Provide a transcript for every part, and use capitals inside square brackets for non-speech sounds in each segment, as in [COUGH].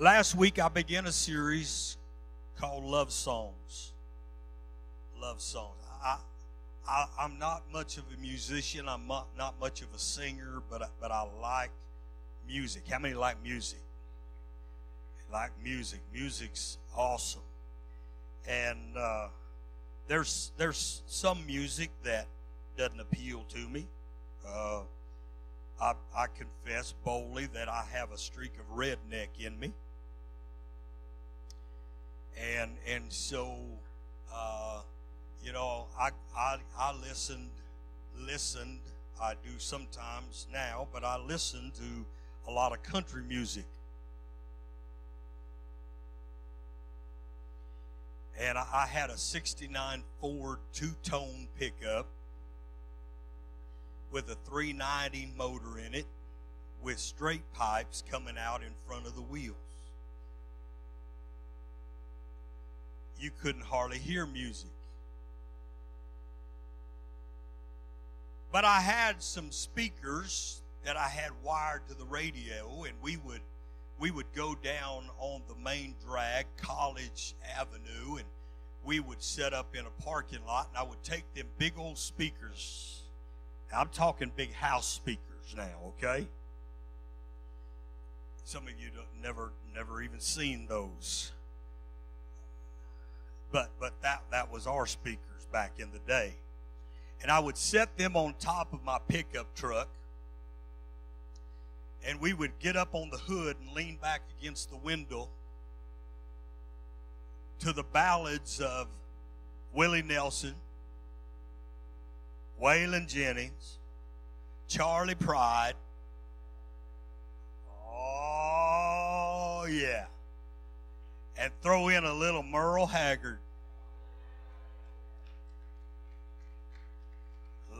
Last week I began a series called Love Songs. Love Songs. I, I, I'm not much of a musician. I'm not, not much of a singer, but I, but I like music. How many like music? Like music. Music's awesome. And uh, there's there's some music that doesn't appeal to me. Uh, I, I confess boldly that I have a streak of redneck in me, and and so uh, you know I, I I listened listened I do sometimes now, but I listen to a lot of country music. And I, I had a 69 Ford two tone pickup with a 390 motor in it with straight pipes coming out in front of the wheels. You couldn't hardly hear music. But I had some speakers that I had wired to the radio and we would we would go down on the main drag College Avenue and we would set up in a parking lot and I would take them big old speakers I'm talking big house speakers now, okay? Some of you never never even seen those. But but that that was our speakers back in the day. And I would set them on top of my pickup truck. And we would get up on the hood and lean back against the window to the ballads of Willie Nelson, Waylon Jennings, Charley Pride. Oh, yeah. And throw in a little Merle Haggard.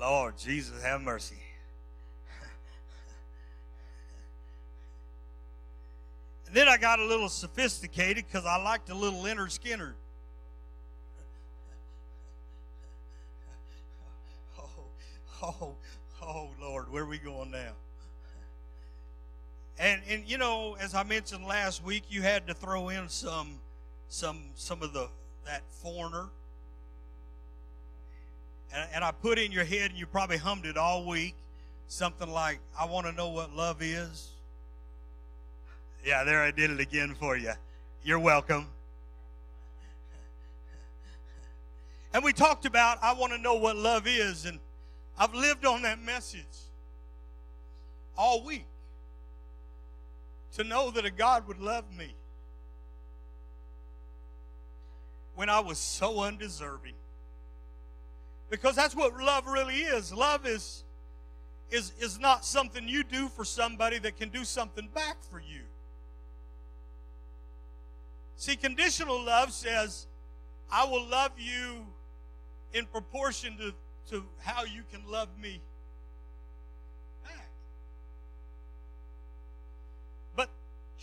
Lord Jesus, have mercy. [LAUGHS] and then I got a little sophisticated because I liked a little Lynyrd Skynyrd. [LAUGHS] oh, oh, oh Lord, where are we going now? And and you know, as I mentioned last week, you had to throw in some some some of the that foreigner. And, and I put in your head, and you probably hummed it all week, something like, "I want to know what love is." Yeah, there I did it again for you. You're welcome. And we talked about, I want to know what love is, and I've lived on that message all week to know that a God would love me when I was so undeserving. Because that's what love really is. Love is, is, is not something you do for somebody that can do something back for you. See, conditional love says, I will love you in proportion to to how you can love me back. But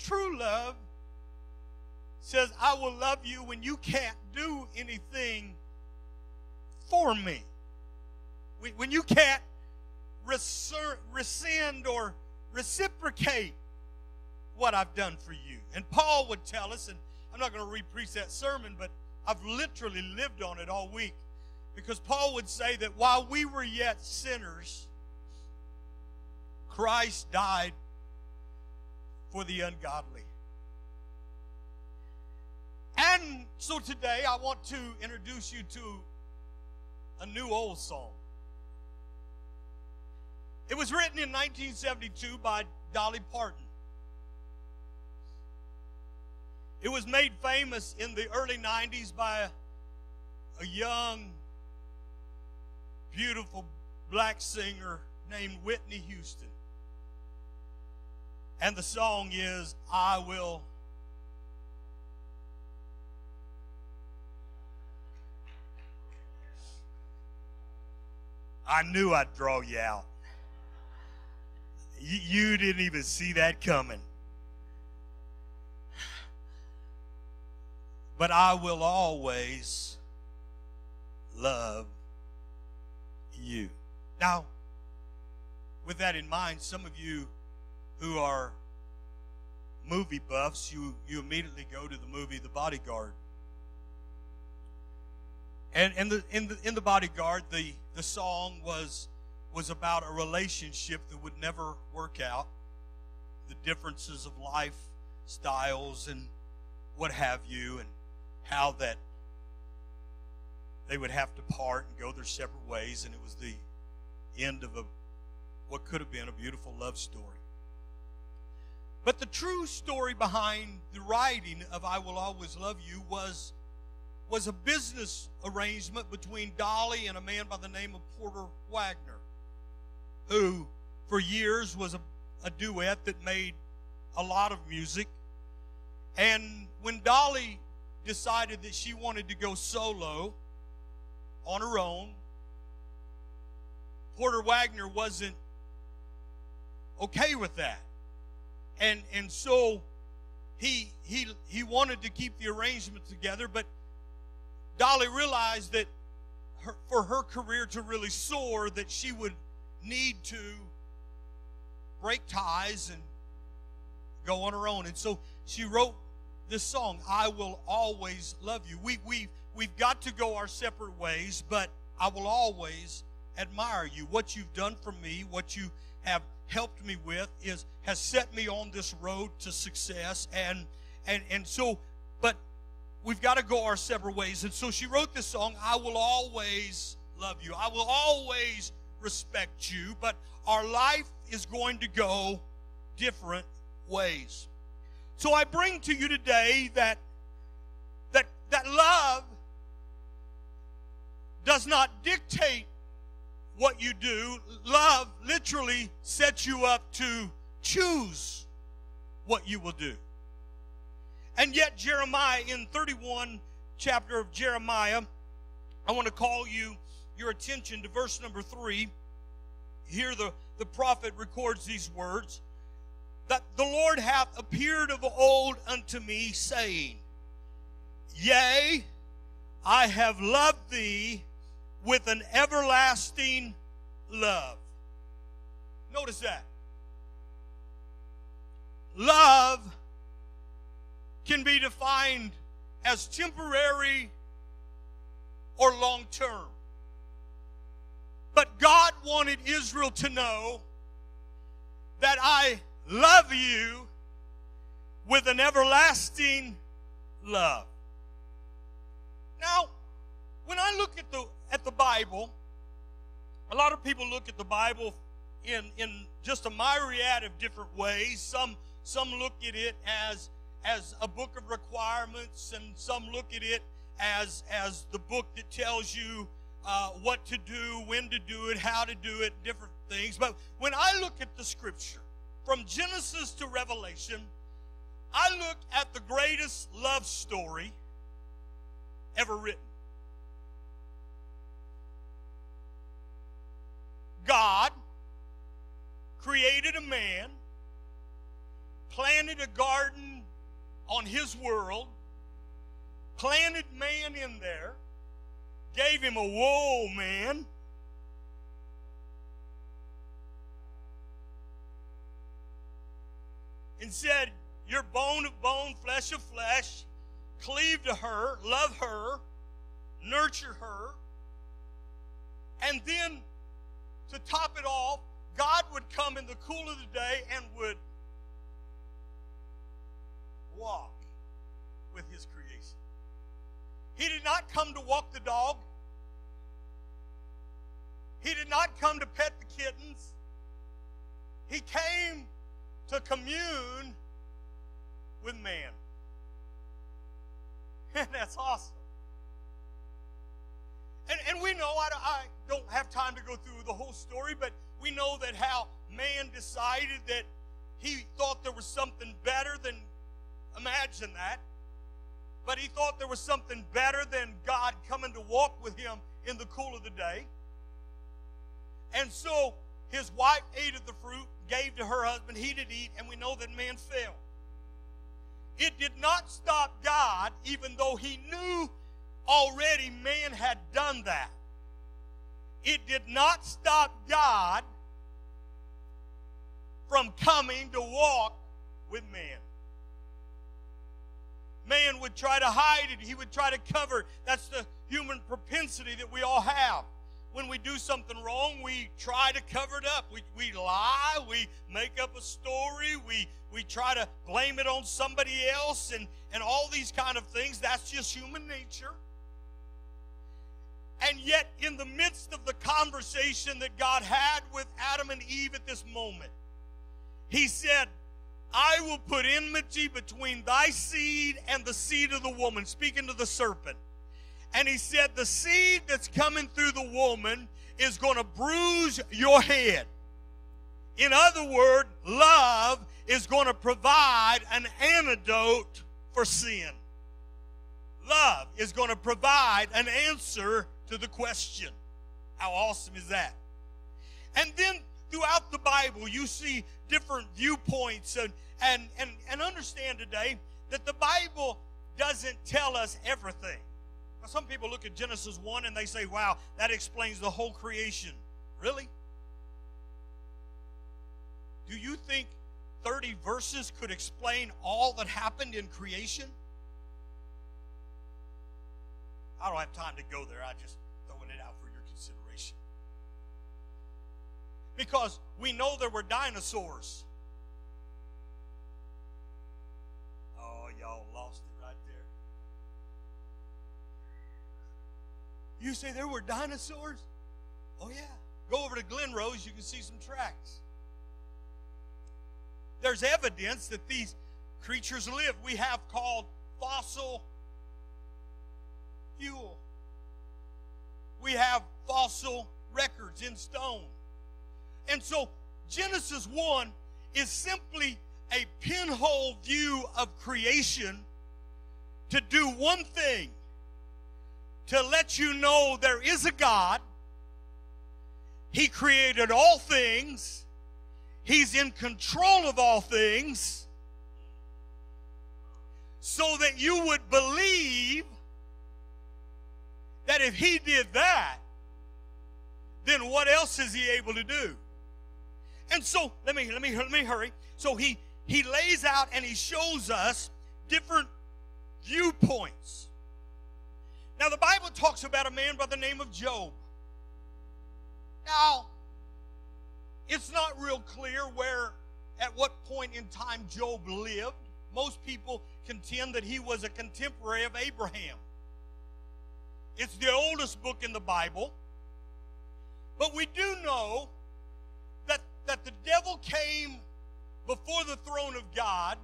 true love says, I will love you when you can't do anything for me. When you can't rescind or reciprocate what I've done for you. And Paul would tell us, and I'm not going to repreach that sermon, but I've literally lived on it all week. Because Paul would say that while we were yet sinners, Christ died for the ungodly. And so today I want to introduce you to a new old song. It was written in 1972 by Dolly Parton. It was made famous in the early 90s by a, young beautiful black singer named Whitney Houston. And the song is, I Will. I knew I'd draw you out. You, didn't even see that coming. But I will always love you. Now, with that in mind, some of you who are movie buffs, you, you immediately go to the movie The Bodyguard. And, and the, in, the, in The Bodyguard, the, the song was, was about a relationship that would never work out, the differences of life styles and what have you, and how that they would have to part and go their separate ways, and it was the end of a what could have been a beautiful love story. But the true story behind the writing of I Will Always Love You was, was a business arrangement between Dolly and a man by the name of Porter Wagoner, who for years was a, a duet that made a lot of music. And when Dolly decided that she wanted to go solo on her own, Porter Wagoner wasn't okay with that. And and so he he he wanted to keep the arrangement together, but Dolly realized that her, for her career to really soar that she would need to break ties and go on her own. And so she wrote this song, I Will Always Love You. We, we, we've got to go our separate ways, but I will always admire you. What you've done for me, what you have helped me with is has set me on this road to success and and and so but we've got to go our separate ways. And so she wrote this song i will always love you. I will always respect you but our life is going to go different ways. So I bring to you today that that that love does not dictate what you do. Love literally sets you up to choose what you will do. And yet Jeremiah in 31 chapter of Jeremiah, I want to call you your attention to verse number 3. Here the, the prophet records these words that the Lord hath appeared of old unto me, saying, Yea, I have loved thee with an everlasting love. Notice that. Love can be defined as temporary or long term. But God wanted Israel to know that I love you with an everlasting love. Now, when I look at the at the Bible, a lot of people look at the Bible in in just a myriad of different ways. Some some look at it as as a book of requirements, and some look at it as as the book that tells you uh, what to do, when to do it, how to do it, different things. But when I look at the Scripture, from Genesis to Revelation, I look at the greatest love story ever written. God created a man, planted a garden on his world, planted man in there, gave him a whoa man and said, You're bone of bone, flesh of flesh. Cleave to her, love her, nurture her. And then to top it off, God would come in the cool of the day and would walk with his creation. He did not come to walk the dog. He did not come to pet the kittens. He came to commune with man. And [LAUGHS] that's awesome. And, and we know, I, I don't have time to go through the whole story, but we know that how man decided that he thought there was something better than, imagine that. But he thought there was something better than God coming to walk with him in the cool of the day. And so his wife ate of the fruit, gave to her husband, he did eat, and we know that man fell. It did not stop God, even though he knew already man had done that. It did not stop God from coming to walk with man. man would try to hide it, he would try to cover. That's the human propensity that we all have. When we do something wrong, we try to cover it up. We, we lie, we make up a story, we, we try to blame it on somebody else, and, and all these kind of things. That's just human nature. And yet, in the midst of the conversation that God had with Adam and Eve at this moment, He said, I will put enmity between thy seed and the seed of the woman, speaking to the serpent. And He said, The seed that's coming through the woman is going to bruise your head. In other words, love is going to provide an antidote for sin. Love is going to provide an answer to the question. How awesome is that? And then throughout the Bible, you see different viewpoints and, and, and, and understand today that the Bible doesn't tell us everything. Now, some people look at Genesis 1 and they say, wow, that explains the whole creation. Really? Do you think 30 verses could explain all that happened in creation? I don't have time to go there. I just throwing it out for your consideration. Because we know there were dinosaurs. Oh, y'all lost it right there. You say there were dinosaurs? Oh, yeah. Go over to Glen Rose, you can see some tracks. There's evidence that these creatures lived. We have called fossil fuel. We have fossil records in stone. And so Genesis 1 is simply a pinhole view of creation to do one thing to let you know there is a God. He created all things, He's in control of all things, so that you would believe that if he did that, then what else is he able to do? And so let me let me let me hurry. So he he lays out and he shows us different viewpoints. Now the Bible talks about a man by the name of Job. Now it's not real clear where at what point in time Job lived. Most people contend that he was a contemporary of Abraham. It's the oldest book in the Bible. But we do know that, that the devil came before the throne of God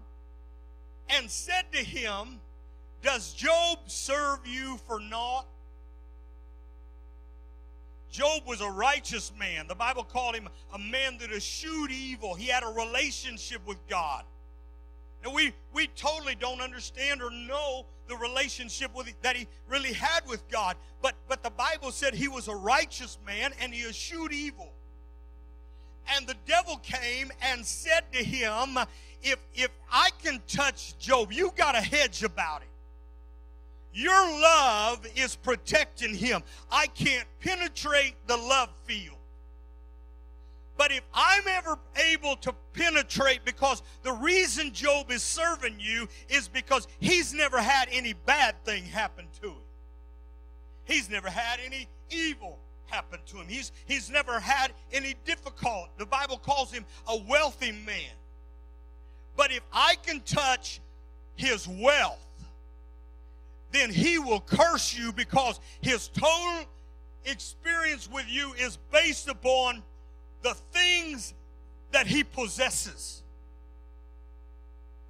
and said to him, Does Job serve you for naught? Job was a righteous man. The Bible called him a man that eschewed evil. He had a relationship with God. Now we we totally don't understand or know the relationship with, that he really had with God, but but the Bible said he was a righteous man and he eschewed evil. And the devil came and said to him, "If if I can touch Job, you got a hedge about it. Your love is protecting him. I can't penetrate the love field." But if I'm ever able to penetrate, because the reason Job is serving you is because he's never had any bad thing happen to him. He's never had any evil happen to him. He's, he's never had any difficult. The Bible calls him a wealthy man. But if I can touch his wealth, then he will curse you because his total experience with you is based upon the things that he possesses.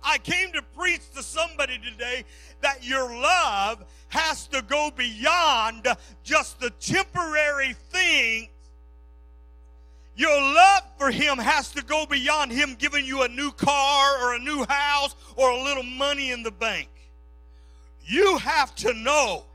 I came to preach to somebody today that your love has to go beyond just the temporary things. Your love for him has to go beyond him giving you a new car or a new house or a little money in the bank. You have to know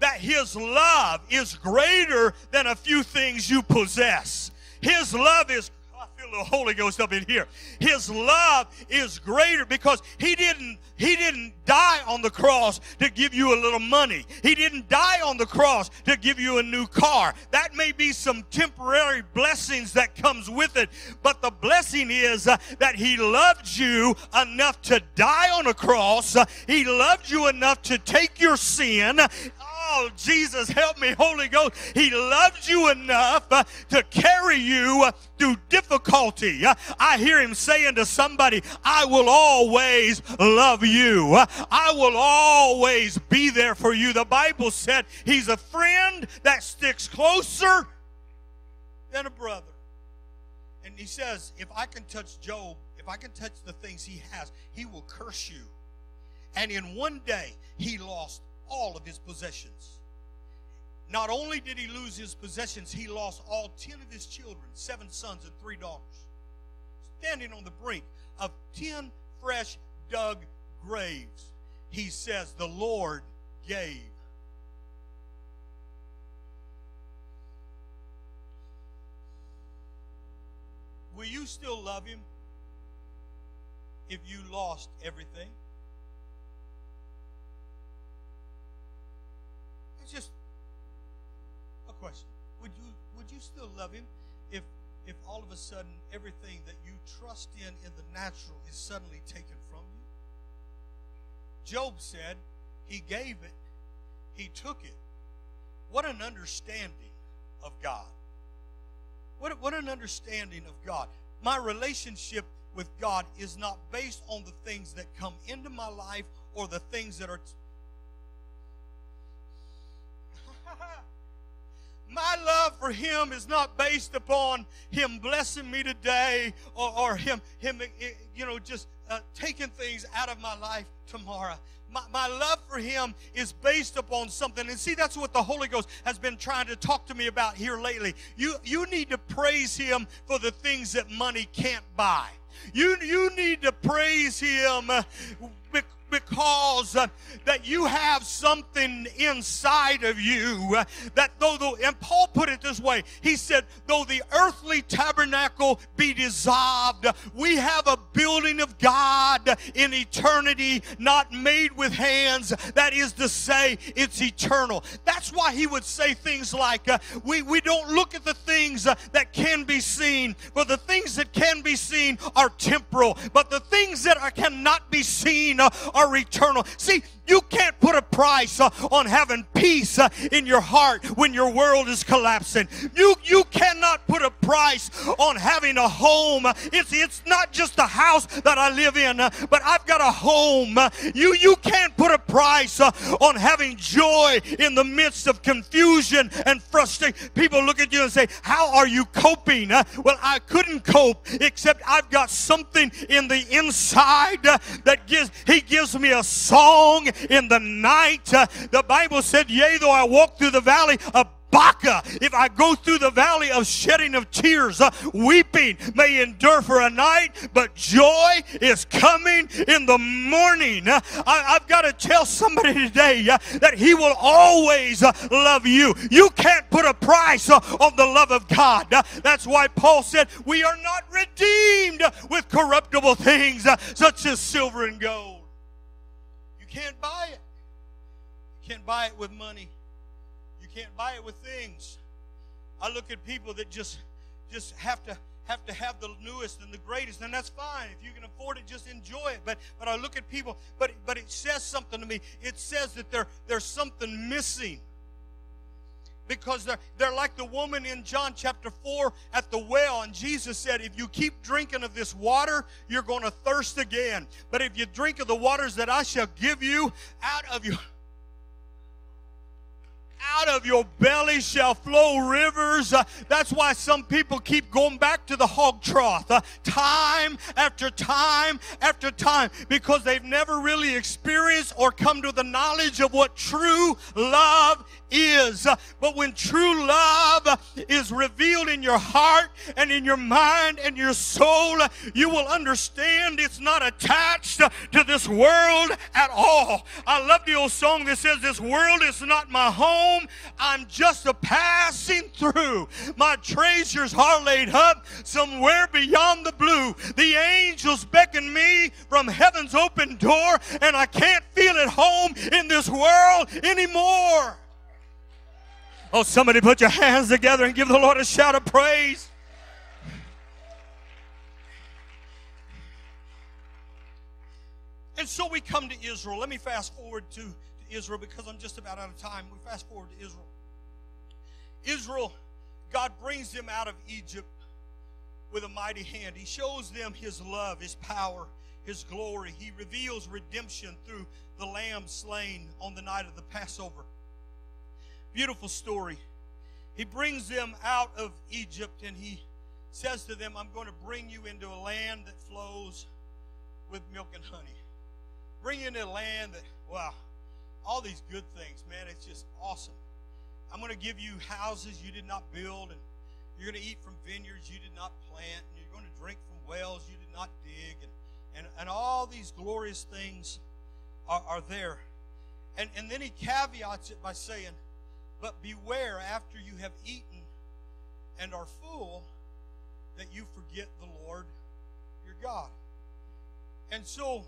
that his love is greater than a few things you possess. His love is, I feel the Holy Ghost up in here. His love is greater because he didn't he didn't die on the cross to give you a little money. He didn't die on the cross to give you a new car. That may be some temporary blessings that comes with it, but the blessing is uh, that he loved you enough to die on a cross. Uh, he loved you enough to take your sin Oh, Jesus, help me, Holy Ghost. He loves you enough uh, to carry you uh, through difficulty. Uh, I hear him saying to somebody, I will always love you. I will always be there for you. The Bible said he's a friend that sticks closer than a brother. And he says, if I can touch Job, if I can touch the things he has, he will curse you. And in one day, he lost all of his possessions. Not only did he lose his possessions, he lost all 10 of his children, seven sons and three daughters. Standing on the brink of 10 fresh dug graves, he says, The Lord gave. Will you still love him if you lost everything? Just a question. Would you would you still love him if if all of a sudden everything that you trust in in the natural is suddenly taken from you? Job said he gave it, he took it. What an understanding of God. What, what an understanding of God. My relationship with God is not based on the things that come into my life or the things that are [LAUGHS] my love for him is not based upon him blessing me today or, or him, him, eh, you know, just uh, taking things out of my life tomorrow. My, my, love for him is based upon something. And see, that's what the Holy Ghost has been trying to talk to me about here lately. You, you need to praise him for the things that money can't buy. You, you need to praise him uh, because uh, that you have something inside of you uh, that though the and Paul put it this way he said though the earthly tabernacle be dissolved we have a building of God in eternity not made with hands. That is to say it's eternal. That's why he would say things like uh, we we don't look at the things that can be seen for the things that can be seen are temporal but the things that are, cannot be seen uh, are eternal. See, you can't put a price uh, on having peace uh, in your heart when your world is collapsing. You you cannot put a price on having a home. It's it's not just a house that I live in, uh, but I've got a home. You you can't put a price on having joy in the midst of confusion and frustration. People look at you and say, "How are you coping?" Well, I couldn't cope except I've got something in the inside that gives he gives me a song in the night. Uh, the Bible said, Yea, though I walk through the valley of Baca. If I go through the valley of shedding of tears, uh, weeping may endure for a night, but joy is coming in the morning. Uh, I, have got to tell somebody today uh, that He will always uh, love you. You can't put a price uh, on the love of God. Uh, that's why Paul said, We are not redeemed with corruptible things such as silver and gold can't buy it. You can't buy it with money. You can't buy it with things. I look at people that just just have to have to have the newest and the greatest, and that's fine. If you can afford it, just enjoy it. But but I look at people, but but it says something to me. It says that there there's something missing because they're, they're like the woman in John chapter 4 at the well. And Jesus said, If you keep drinking of this water, you're going to thirst again. But if you drink of the waters that I shall give you out of your out of your belly shall flow rivers. Uh, that's why some people keep going back to the hog trough uh, time after time after time because they've never really experienced or come to the knowledge of what true love is. But when true love is revealed in your heart and in your mind and your soul, you will understand it's not attached to this world at all. I love the old song that says, This world is not my home home. I'm just a passing through. My treasures are laid up somewhere beyond the blue. The angels beckon me from heaven's open door, and I can't feel at home in this world anymore. Oh, somebody put your hands together and give the Lord a shout of praise. And so we come to Israel. Let me fast forward to, to Israel because I'm just about out of time. We fast forward to Israel. Israel, God brings them out of Egypt with a mighty hand. He shows them his love, his power, his glory. He reveals redemption through the lamb slain on the night of the Passover. Beautiful story. He brings them out of Egypt and he says to them, I'm going to bring you into a land that flows with milk and honey. Bring you into a land that, wow, all these good things, man, it's just awesome. I'm going to give you houses you did not build, and you're going to eat from vineyards you did not plant, and you're going to drink from wells you did not dig, and, and, and all these glorious things are, are there. And, and then he caveats it by saying, But beware after you have eaten and are full that you forget the Lord your God. And so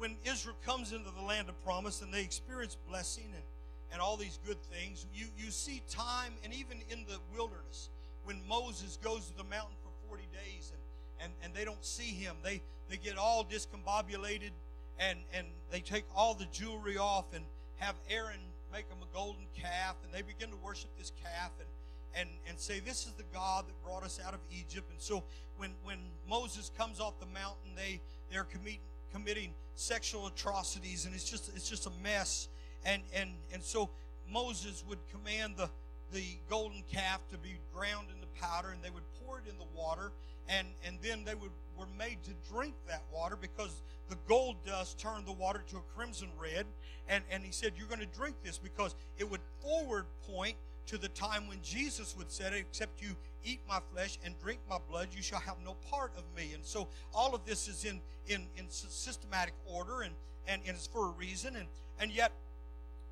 when Israel comes into the land of promise and they experience blessing and, and all these good things, you, you see time, and even in the wilderness, when Moses goes to the mountain for 40 days and, and, and they don't see him, they, they get all discombobulated and, and they take all the jewelry off and have Aaron make them a golden calf, and they begin to worship this calf and, and, and say, This is the God that brought us out of Egypt. And so when, when Moses comes off the mountain, they, they're committing, committing sexual atrocities, and it's just it's just a mess. And and and so Moses would command the the golden calf to be ground into powder, and they would pour it in the water, and and then they would were made to drink that water because the gold dust turned the water to a crimson red. And and he said, you're going to drink this because it would forward point to the time when Jesus would say, except you eat my flesh and drink my blood, you shall have no part of me. And so all of this is in, in, in systematic order and, and, and it's for a reason. And, and yet,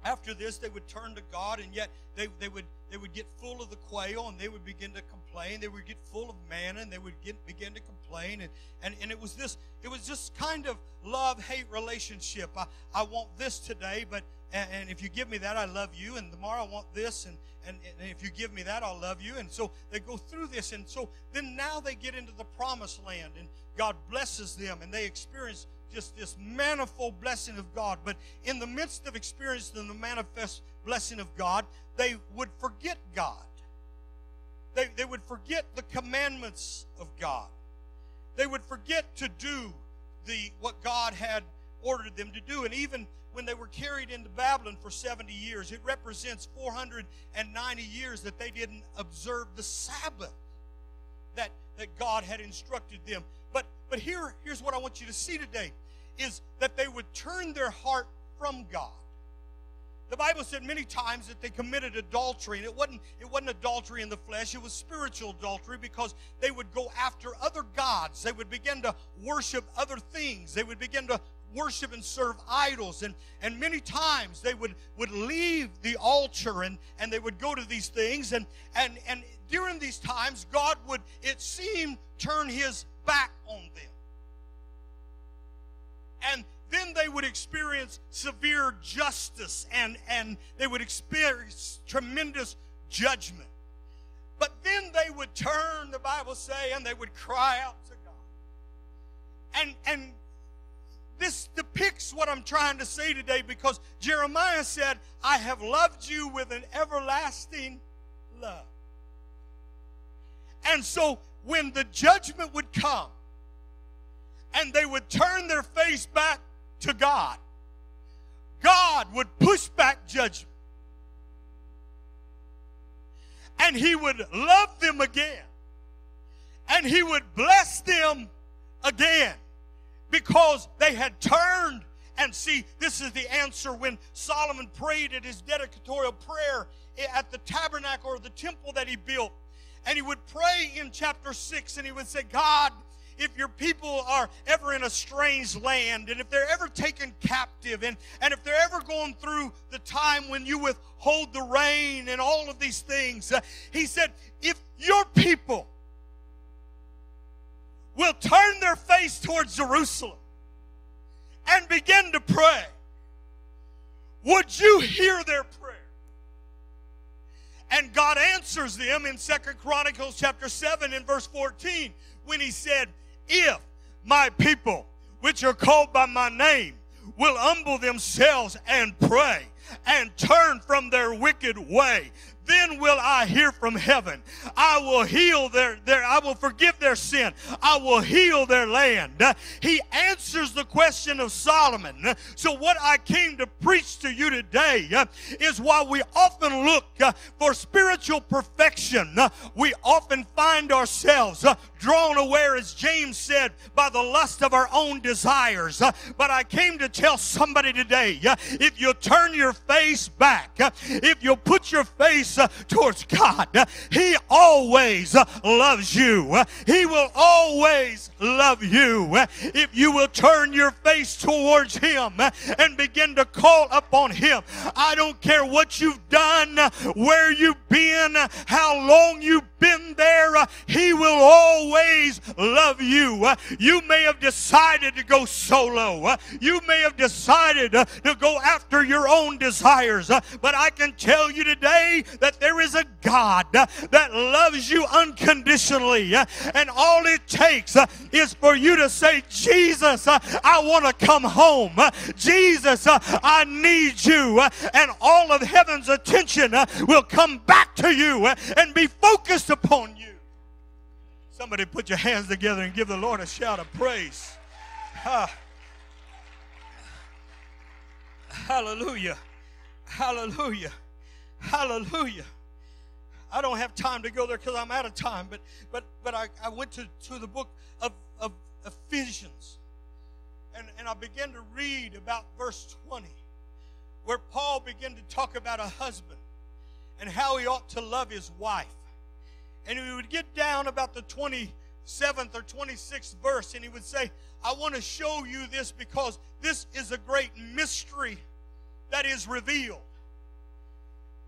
after this, they would turn to God, and yet they, they would they would get full of the quail, and they would begin to complain. They would get full of manna, and they would get, begin to complain. And, and, and it was this it was this kind of love hate relationship. I, I want this today, but and, and, if you give me that, I love you. And tomorrow I want this, and, and, and if you give me that, I'll love you. And so they go through this, and so then now they get into the promised land, and God blesses them, and they experience just this manifold blessing of God. But in the midst of experiencing the manifest blessing of God, they would forget God. They, they would forget the commandments of God. They would forget to do the what God had ordered them to do. And even when they were carried into Babylon for 70 years, it represents 490 years that they didn't observe the Sabbath that, that God had instructed them. But but here, here's what I want you to see today is that they would turn their heart from God. The Bible said many times that they committed adultery, and it wasn't, it wasn't adultery in the flesh, it was spiritual adultery because they would go after other gods. They would begin to worship other things. They would begin to worship and serve idols. And, and many times they would, would leave the altar and, and they would go to these things. And, and, and during these times, God would, it seemed, turn his back on them. And then they would experience severe justice and, and they would experience tremendous judgment. But then they would turn, the Bible say, and they would cry out to God. And, and this depicts what I'm trying to say today because Jeremiah said, I have loved you with an everlasting love. And so when the judgment would come and they would turn their face back to God, God would push back judgment. And He would love them again. And He would bless them again because they had turned. And see, this is the answer when Solomon prayed at his dedicatorial prayer at the tabernacle or the temple that he built. And he would pray in chapter 6 and he would say, God, if your people are ever in a strange land and if they're ever taken captive and, and if they're ever going through the time when you withhold the rain and all of these things, uh, he said, if your people will turn their face towards Jerusalem and begin to pray, would you hear their prayer? And God answers them in Second Chronicles chapter 7 and verse 14 when he said, If my people, which are called by my name, will humble themselves and pray and turn from their wicked way, then will I hear from heaven. I will heal their, their I will forgive their sin. I will heal their land. He answers the question of Solomon. So what I came to preach to you today uh, is while we often look uh, for spiritual perfection, uh, we often find ourselves drawn away, as James said, by the lust of our own desires. But I came to tell somebody today, if you turn your face back, if you put your face uh, towards God. He always uh, loves you. He will always love you if you will turn your face towards Him and begin to call upon Him. I don't care what you've done, where you've been, how long you've been there, uh, He will always love you. Uh, you may have decided to go solo. Uh, you may have decided to go after your own desires. But I can tell you today that there is a God that loves you unconditionally. And all it takes is for you to say, Jesus, I want to come home. Jesus, I need you. And all of heaven's attention will come back to you and be focused upon you. Somebody put your hands together and give the Lord a shout of praise. Hallelujah. Hallelujah. Hallelujah. I don't have time to go there because I'm out of time, but but but I, I went to, to the book of, of Ephesians and, and I began to read about verse 20, where Paul began to talk about a husband and how he ought to love his wife. And he would get down about the 27th or 26th verse and he would say, I want to show you this because this is a great mystery that is revealed.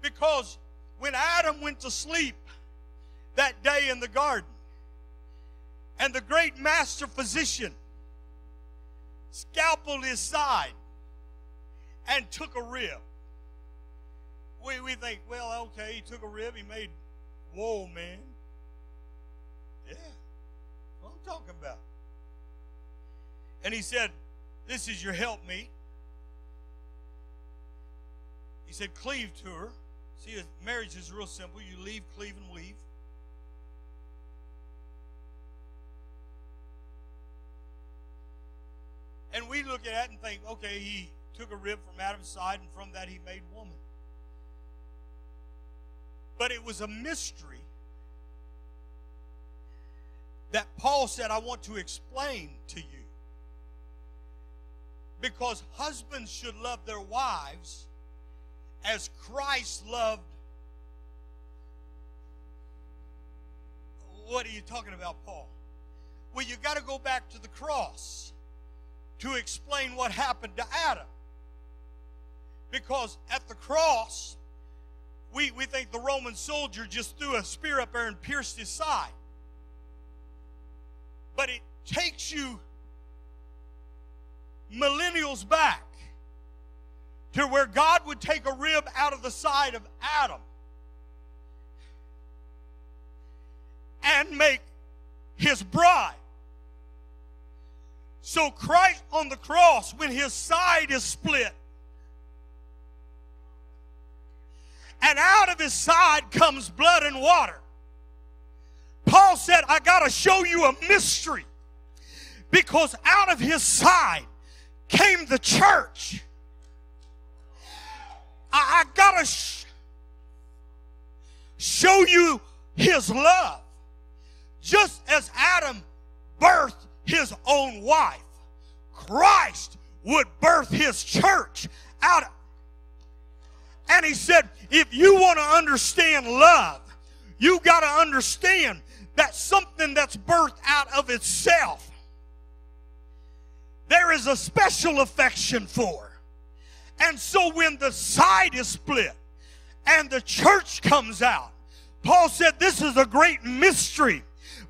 Because when Adam went to sleep that day in the garden, and the great master physician scalpeled his side and took a rib. We, we think, well, okay, he took a rib, he made, whoa, man. Yeah, what I'm talking about. And he said, This is your helpmeet. He said, Cleave to her. See, marriage is real simple. You leave, cleave, and weave. And we look at that and think, okay, he took a rib from Adam's side, and from that he made woman. But it was a mystery that Paul said, I want to explain to you. Because husbands should love their wives as Christ loved. What are you talking about, Paul? Well, you've got to go back to the cross to explain what happened to Adam. Because at the cross, we, we think the Roman soldier just threw a spear up there and pierced his side. But it takes you millennials back to where God would take a rib out of the side of Adam and make his bride. So Christ on the cross, when his side is split, and out of his side comes blood and water. Paul said, I got to show you a mystery because out of his side came the church. I, I got to sh- show you his love. Just as Adam birthed his own wife, Christ would birth his church out. And he said, if you want to understand love, you got to understand that something that's birthed out of itself, there is a special affection for. And so when the side is split and the church comes out, Paul said this is a great mystery.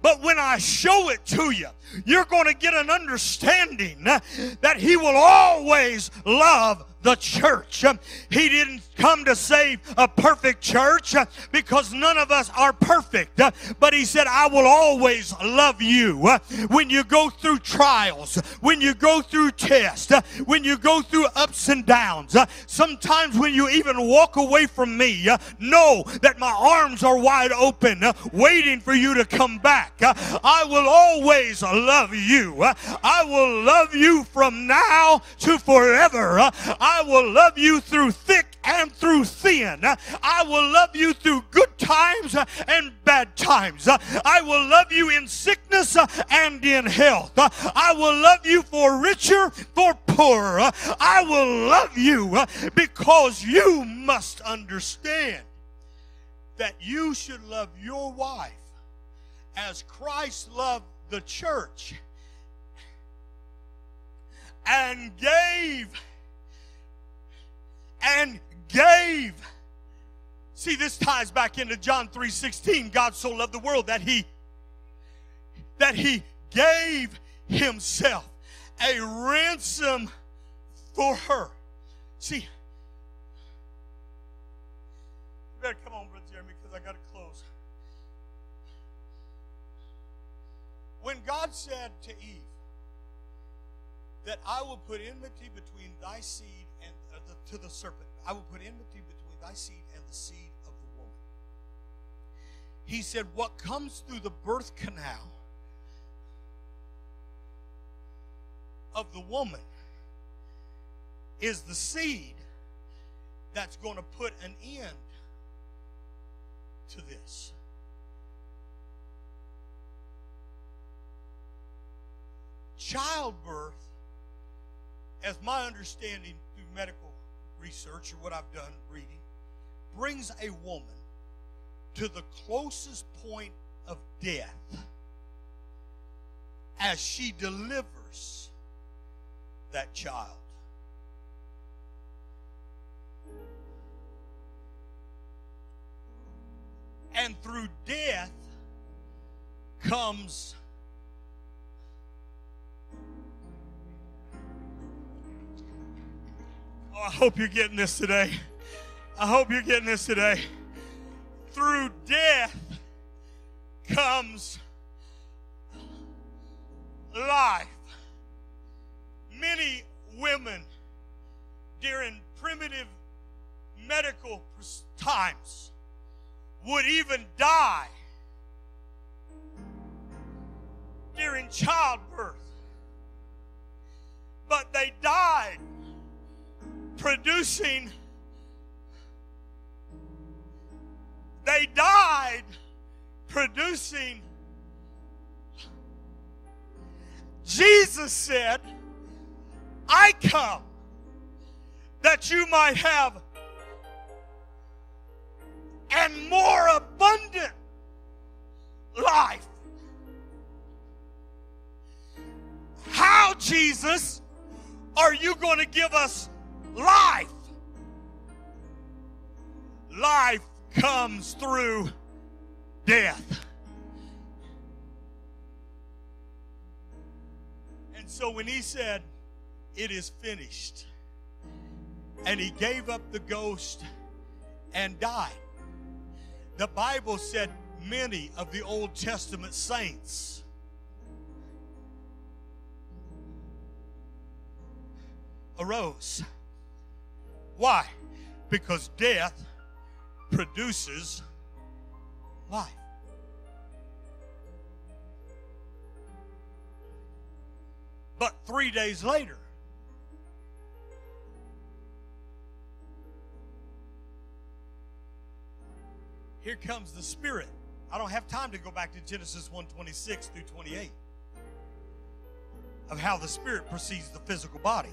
But when I show it to you, you're going to get an understanding that he will always love the church. Um, he didn't come to save a perfect church uh, because none of us are perfect. Uh, but he said, I will always love you uh, when you go through trials, when you go through tests, when you go through ups and downs. Sometimes when you even walk away from me, know that my arms are wide open, waiting for you to come back. I will always love you. I will love you from now to forever. I will love you through thick and through thin. I will love you through good times and bad times. I will love you in sickness and in health. I will love you for richer, for poorer. I will love you because you must understand that you should love your wife as Christ loved the church and gave and gave. See, this ties back into John 3:16. God so loved the world that he that he gave himself a ransom for her. See, you better come on, Brother Jeremy, because I got to close. When God said to Eve that I will put enmity between thy seed to the serpent, I will put enmity between thy seed and the seed of the woman. He said, What comes through the birth canal of the woman is the seed that's going to put an end to this. Childbirth, as my understanding through medical research or what I've done reading, brings a woman to the closest point of death as she delivers that child. And through death comes Oh, I hope you're getting this today. I hope you're getting this today. Through death comes life. Many women during primitive medical times would even die during childbirth. But they died producing. They died producing. Jesus said, I come that you might have and more abundant life. How, Jesus, are you going to give us life. Life comes through death. And so when he said, It is finished, and he gave up the ghost and died, the Bible said many of the Old Testament saints arose. Why? Because death produces life. But three days later, here comes the Spirit. I don't have time to go back to Genesis 1 26 through 28 of how the Spirit precedes the physical body.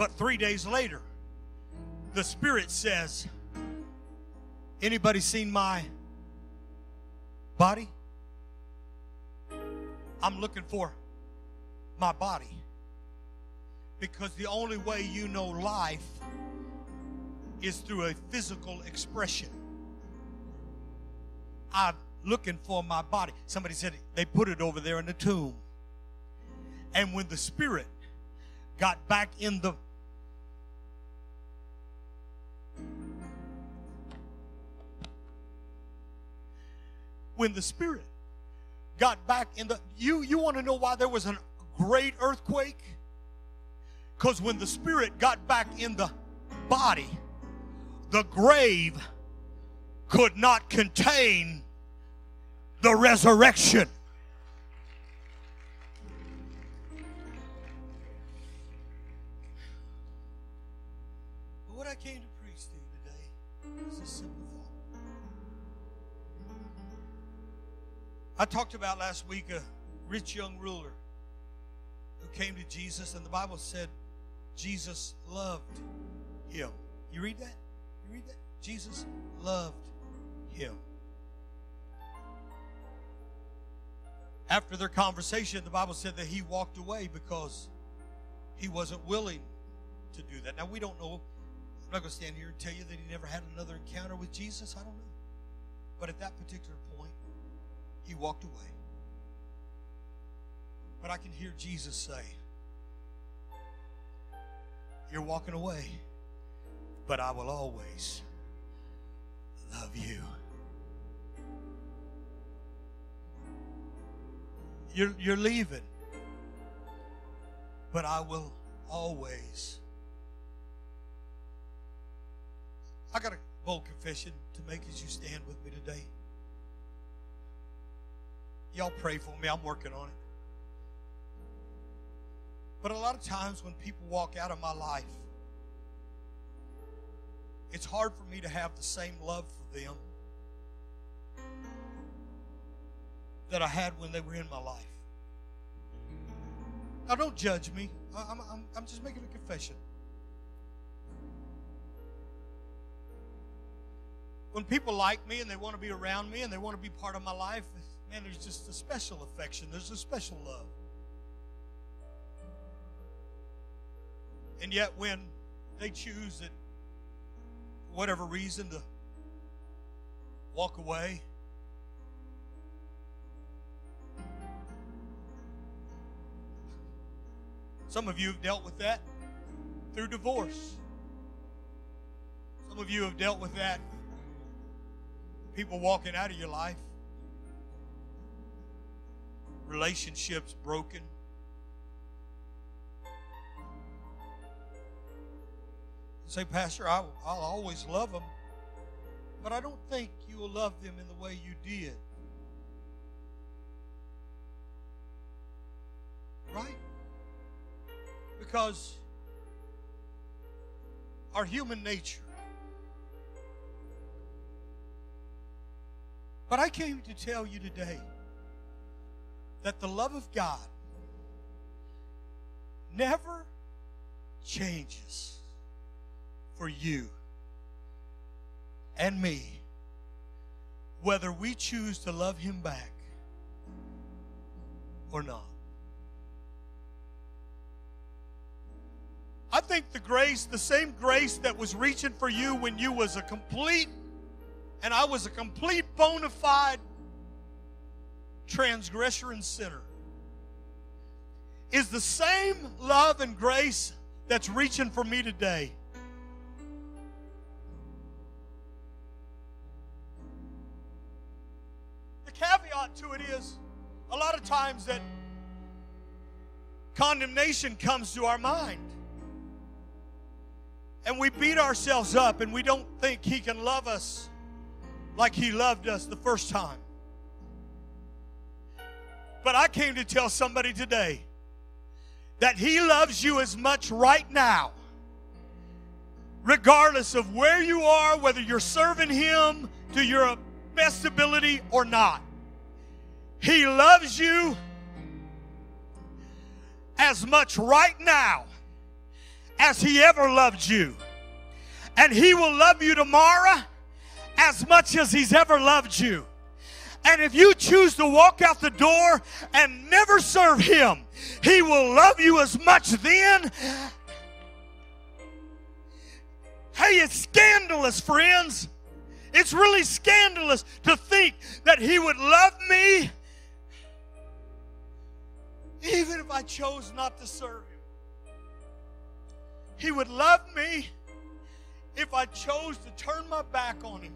But three days later, the Spirit says, Anybody seen my body? I'm looking for my body. Because the only way you know life is through a physical expression. I'm looking for my body. Somebody said they put it over there in the tomb. And when the spirit got back in the when the spirit got back in the you you want to know why there was a great earthquake? Because when the spirit got back in the body the grave could not contain the resurrection. What i came to preach to you today is a simple I talked about last week a rich young ruler who came to Jesus, and the Bible said Jesus loved him. You read that? You read that? Jesus loved him. After their conversation, the Bible said that he walked away because he wasn't willing to do that. Now, we don't know. I'm not going to stand here and tell you that he never had another encounter with Jesus. I don't know. But at that particular he walked away. But I can hear Jesus say, You're walking away, but I will always love you. You're, you're leaving, but I will always. I got a bold confession to make as you stand with me today. Y'all pray for me. I'm working on it. But a lot of times when people walk out of my life, it's hard for me to have the same love for them that I had when they were in my life. Now, don't judge me. I'm, I'm, I'm just making a confession. When people like me and they want to be around me and they want to be part of my life, man, there's just a special affection, there's a special love. And yet, when they choose, it, for whatever reason, to walk away, some of you have dealt with that through divorce. Some of you have dealt with that. People walking out of your life relationships broken. say, Pastor, I, will always love them, but I don't think you will love them in the way you did. Right? Because our human nature. But I came to tell you today that the love of God never changes for you and me, whether we choose to love Him back or not. I think the grace, the same grace that was reaching for you when you was a complete and I was a complete bona fide transgressor and sinner is the same love and grace that's reaching for me today. The caveat to it is a lot of times that condemnation comes to our mind. And we beat ourselves up and we don't think He can love us like He loved us the first time. But I came to tell somebody today that He loves you as much right now, regardless of where you are, whether you're serving Him to your best ability or not. He loves you as much right now as He ever loved you. And He will love you tomorrow as much as He's ever loved you. And if you choose to walk out the door and never serve Him, He will love you as much then. Hey, it's scandalous, friends. It's really scandalous to think that He would love me even if I chose not to serve Him. He would love me if I chose to turn my back on Him.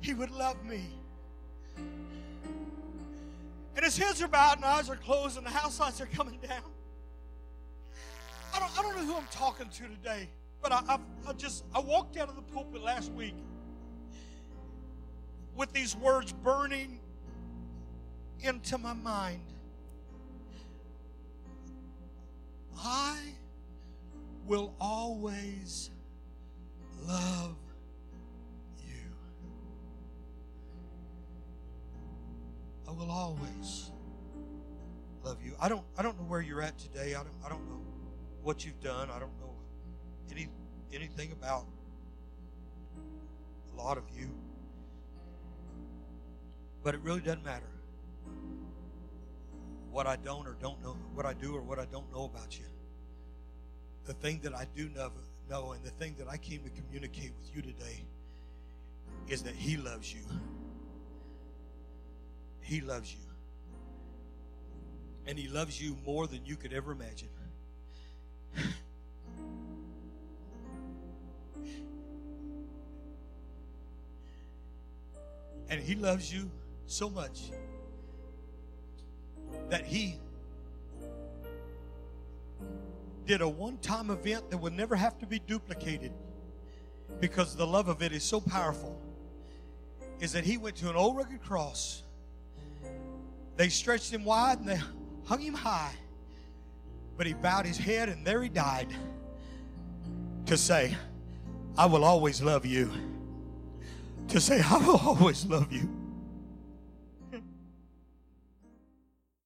He would love me. And his heads are bowed and eyes are closed and the house lights are coming down. I don't, I don't know who I'm talking to today, but I, I, I just I walked out of the pulpit last week with these words burning into my mind. I will always love will always love you. I don't I don't know where you're at today. I don't I don't know what you've done. I don't know any anything about a lot of you. But it really doesn't matter what I don't or don't know, what I do or what I don't know about you. The thing that I do know, know and the thing that I came to communicate with you today is that He loves you. He loves you. And He loves you more than you could ever imagine. And He loves you so much that He did a one time event that would never have to be duplicated because the love of it is so powerful. Is that He went to an old rugged cross they stretched him wide and they hung him high. But he bowed his head and there he died to say, I will always love you. To say, I will always love you.